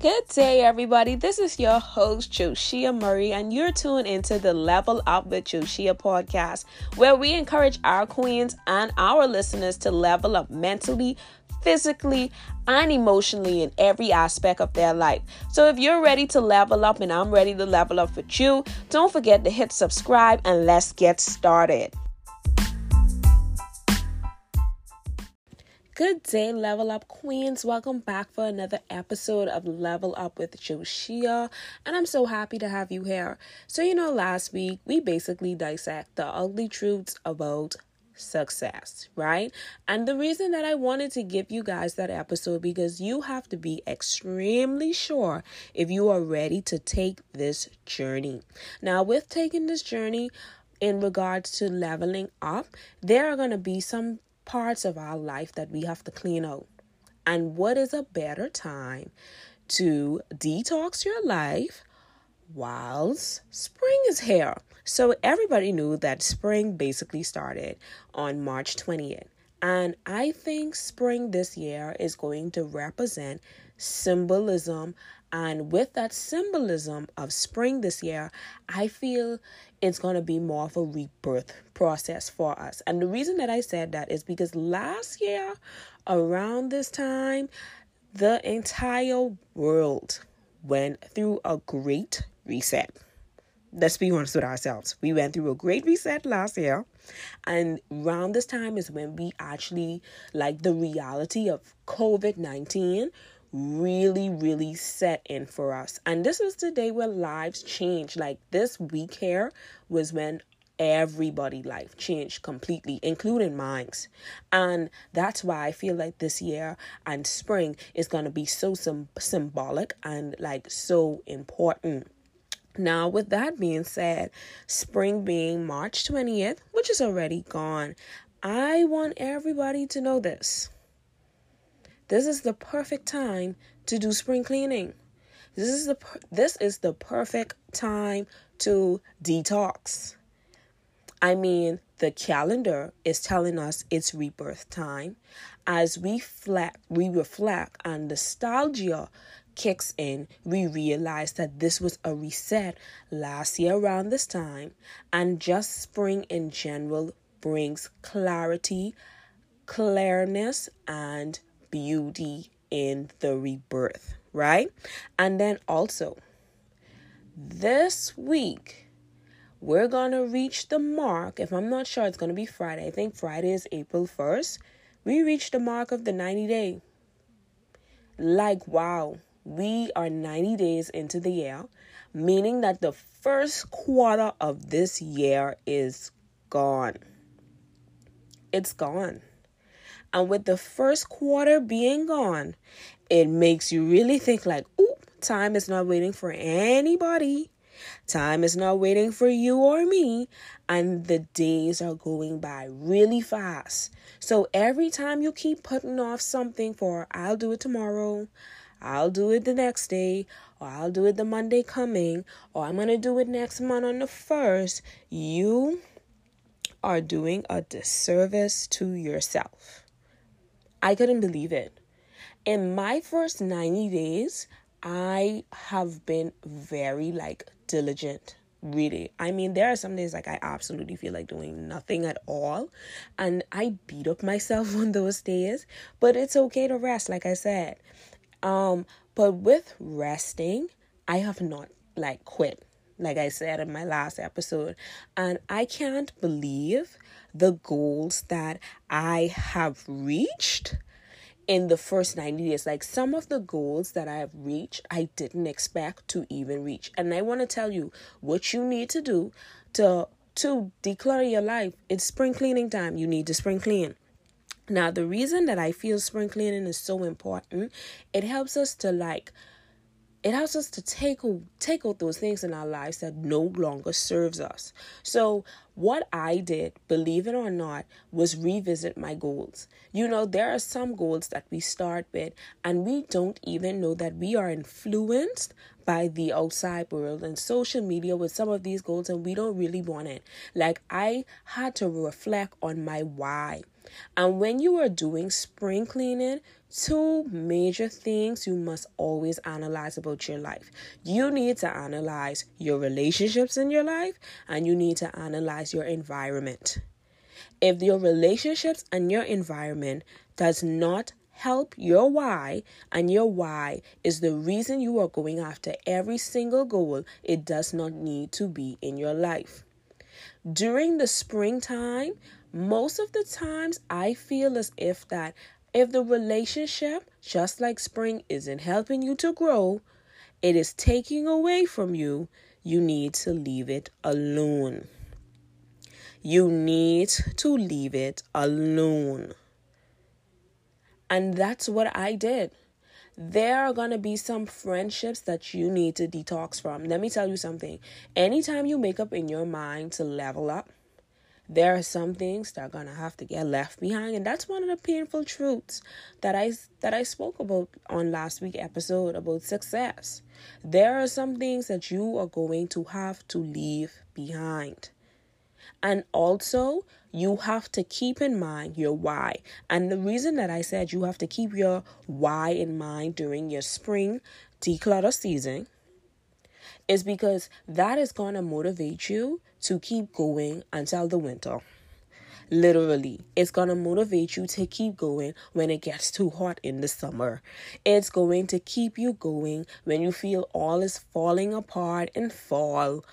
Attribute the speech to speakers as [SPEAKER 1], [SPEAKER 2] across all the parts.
[SPEAKER 1] Good day, everybody. This is your host, Joshia Murray, and you're tuned into the Level Up with Joshia podcast, where we encourage our queens and our listeners to level up mentally, physically, and emotionally in every aspect of their life. So, if you're ready to level up and I'm ready to level up with you, don't forget to hit subscribe and let's get started. Good day, Level Up Queens. Welcome back for another episode of Level Up with Joshia. And I'm so happy to have you here. So, you know, last week we basically dissect the ugly truths about success, right? And the reason that I wanted to give you guys that episode because you have to be extremely sure if you are ready to take this journey. Now, with taking this journey, in regards to leveling up, there are going to be some parts of our life that we have to clean out. And what is a better time to detox your life whilst spring is here? So, everybody knew that spring basically started on March 20th. And I think spring this year is going to represent symbolism. And with that symbolism of spring this year, I feel it's going to be more of a rebirth process for us. And the reason that I said that is because last year, around this time, the entire world went through a great reset. Let's be honest with ourselves. We went through a great reset last year. And around this time is when we actually, like, the reality of COVID 19 really, really set in for us. And this is the day where lives change. Like this week here was when everybody life changed completely including mine's and that's why i feel like this year and spring is going to be so sim- symbolic and like so important now with that being said spring being march 20th which is already gone i want everybody to know this this is the perfect time to do spring cleaning. This is the this is the perfect time to detox. I mean, the calendar is telling us it's rebirth time. As we reflect, we reflect and nostalgia kicks in, we realize that this was a reset last year around this time, and just spring in general brings clarity, clearness, and beauty in the rebirth, right? And then also, this week, we're going to reach the mark. If I'm not sure, it's going to be Friday. I think Friday is April 1st. We reached the mark of the 90 day. Like, wow, we are 90 days into the year, meaning that the first quarter of this year is gone. It's gone. And with the first quarter being gone, it makes you really think like, oop, time is not waiting for anybody. Time is not waiting for you or me, and the days are going by really fast. So every time you keep putting off something for, I'll do it tomorrow, I'll do it the next day, or I'll do it the Monday coming, or I'm going to do it next month on the first, you are doing a disservice to yourself. I couldn't believe it. In my first 90 days, I have been very like diligent. Really. I mean, there are some days like I absolutely feel like doing nothing at all. And I beat up myself on those days. But it's okay to rest, like I said. Um, but with resting, I have not like quit like I said in my last episode. And I can't believe the goals that I have reached in the first 90 days. Like some of the goals that I have reached, I didn't expect to even reach. And I want to tell you what you need to do to to declare your life. It's spring cleaning time. You need to spring clean. Now, the reason that I feel spring cleaning is so important, it helps us to like it helps us to take take out those things in our lives that no longer serves us. So what I did, believe it or not, was revisit my goals. You know, there are some goals that we start with and we don't even know that we are influenced by the outside world and social media with some of these goals and we don't really want it. Like I had to reflect on my why. And when you are doing spring cleaning, two major things you must always analyze about your life. You need to analyze your relationships in your life and you need to analyze your environment. If your relationships and your environment does not help your why and your why is the reason you are going after every single goal, it does not need to be in your life. During the springtime, most of the times I feel as if that if the relationship, just like spring, isn't helping you to grow, it is taking away from you, you need to leave it alone. You need to leave it alone. And that's what I did. There are going to be some friendships that you need to detox from. Let me tell you something. Anytime you make up in your mind to level up, there are some things that are gonna have to get left behind. And that's one of the painful truths that i that i spoke about on last week episode about success. There are some things that you are going to have to leave behind. And also you have to keep in mind your why. And the reason that i said you have to keep your why in mind during your spring declutter season is because that is going to motivate you to keep going until the winter. Literally, it's to motivate you to keep going when it gets too hot in the summer. It's going to keep you going when you feel all is falling apart in fall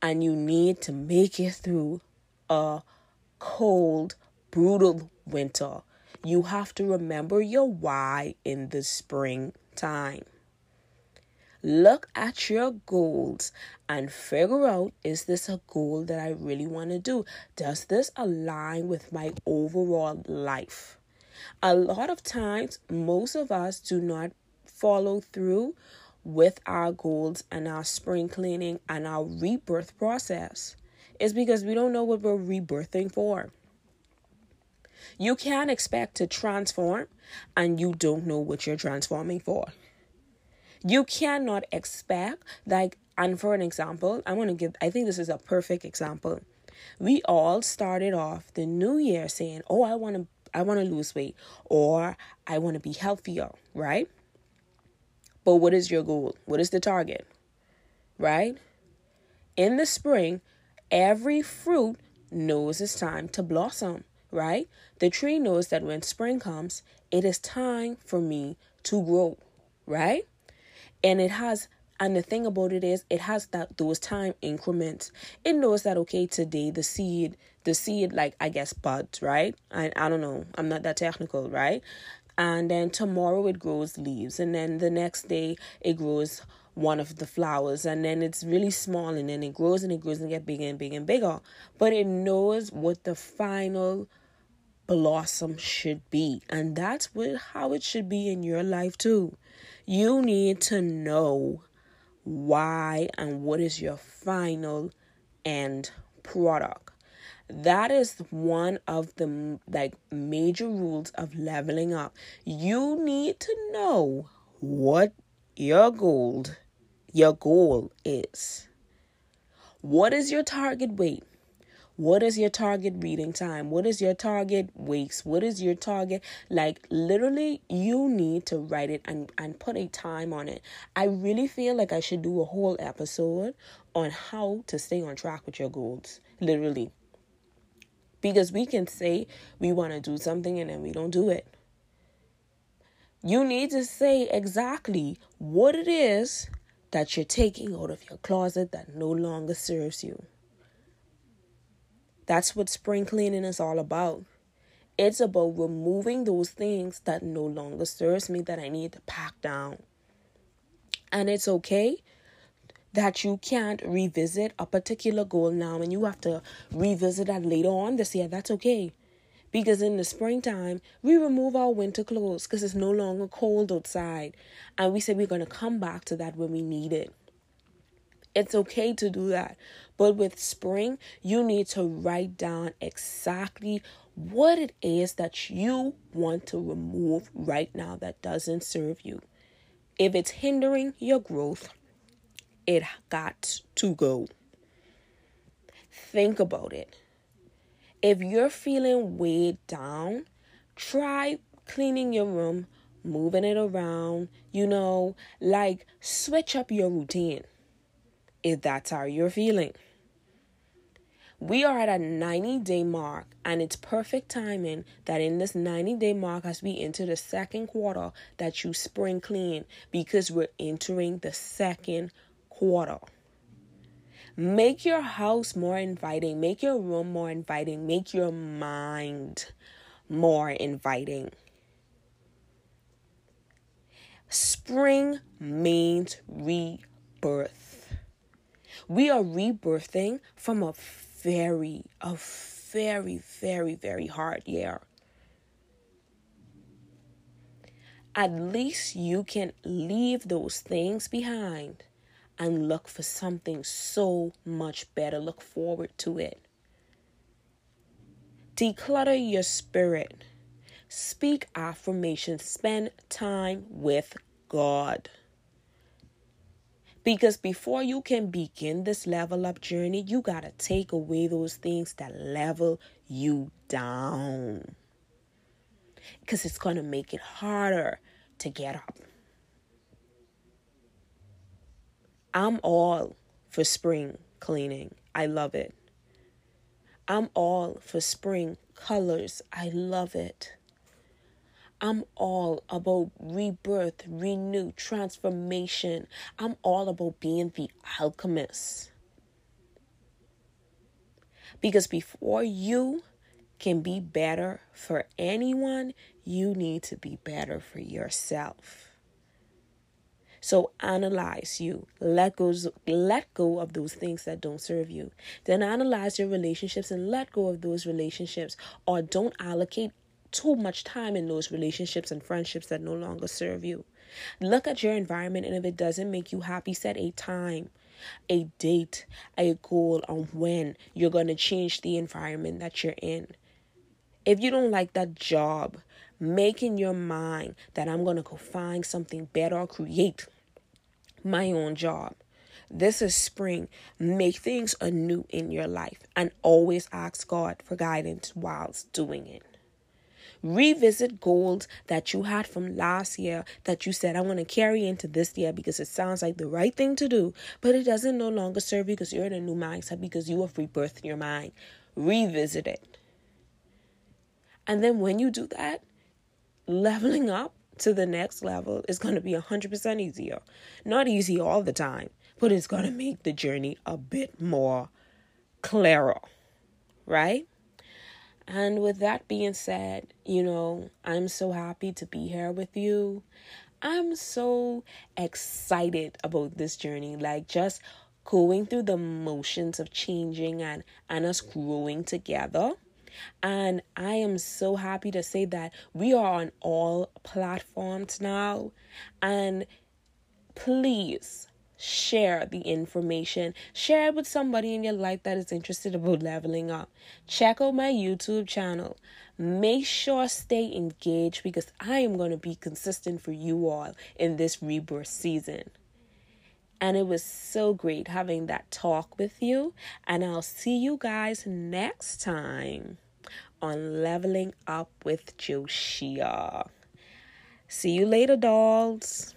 [SPEAKER 1] and you need to make it through a cold, brutal winter. You have to remember your why in the springtime. Look at your goals and figure out is this a goal that I really want to do? Does this align with my overall life? A lot of times, most of us do not follow through with our goals and our spring cleaning and our rebirth process. It's because we don't know what we're rebirthing for. You can't expect to transform and you don't know what you're transforming for. You cannot expect, like, and for an example, I want to give, I think this is a perfect example. We all started off the new year saying, Oh, I want to, I want to lose weight or I want to be healthier, right? But what is your goal? What is the target? Right? In the spring, every fruit knows it's time to blossom, right? The tree knows that when spring comes, it is time for me to grow, right? And it has and the thing about it is it has that those time increments. It knows that okay today the seed the seed like i guess buds right? I, I don't know. I'm not that technical right? And then tomorrow it grows leaves and then the next day it grows one of the flowers and then it's really small and then it grows and it grows and get bigger and bigger and bigger. But it knows what the final blossom should be and that's what how it should be in your life too you need to know why and what is your final end product. That is one of the like major rules of leveling up. You need to know what your goal your goal is. What is your target weight? What is your target reading time? What is your target weeks? What is your target? Like, literally, you need to write it and, and put a time on it. I really feel like I should do a whole episode on how to stay on track with your goals. Literally. Because we can say we want to do something and then we don't do it. You need to say exactly what it is that you're taking out of your closet that no longer serves you. That's what spring cleaning is all about. It's about removing those things that no longer serves me that I need to pack down. And it's okay that you can't revisit a particular goal now and you have to revisit that later on this year. That's okay. Because in the springtime, we remove our winter clothes because it's no longer cold outside. And we say we're going to come back to that when we need it. It's okay to do that. But with spring, you need to write down exactly what it is that you want to remove right now that doesn't serve you. If it's hindering your growth, it got to go. Think about it. If you're feeling weighed down, try cleaning your room, moving it around, you know, like switch up your routine if that's how you're feeling. We are at a 90 day mark, and it's perfect timing that in this 90 day mark, as we enter the second quarter, that you spring clean because we're entering the second quarter. Make your house more inviting, make your room more inviting, make your mind more inviting. Spring means rebirth. We are rebirthing from a very, a very, very, very hard year. At least you can leave those things behind and look for something so much better. Look forward to it. Declutter your spirit. Speak affirmations. Spend time with God. Because before you can begin this level up journey, you got to take away those things that level you down. Because it's going to make it harder to get up. I'm all for spring cleaning. I love it. I'm all for spring colors. I love it. I'm all about rebirth, renew, transformation. I'm all about being the alchemist. Because before you can be better for anyone, you need to be better for yourself. So analyze you. Let go, let go of those things that don't serve you. Then analyze your relationships and let go of those relationships or don't allocate too much time in those relationships and friendships that no longer serve you. Look at your environment, and if it doesn't make you happy, set a time, a date, a goal on when you're going to change the environment that you're in. If you don't like that job, make in your mind that I'm going to go find something better or create my own job. This is spring. Make things anew in your life and always ask God for guidance whilst doing it. Revisit goals that you had from last year that you said, I want to carry into this year because it sounds like the right thing to do, but it doesn't no longer serve you because you're in a new mindset because you have rebirthed your mind. Revisit it. And then when you do that, leveling up to the next level is going to be 100% easier. Not easy all the time, but it's going to make the journey a bit more clearer, right? And with that being said, you know, I'm so happy to be here with you. I'm so excited about this journey, like just going through the motions of changing and and us growing together. And I am so happy to say that we are on all platforms now. And please share the information. Share it with somebody in your life that is interested about leveling up. Check out my YouTube channel. Make sure stay engaged because I am going to be consistent for you all in this rebirth season. And it was so great having that talk with you. And I'll see you guys next time on Leveling Up with Joshia. See you later, dolls.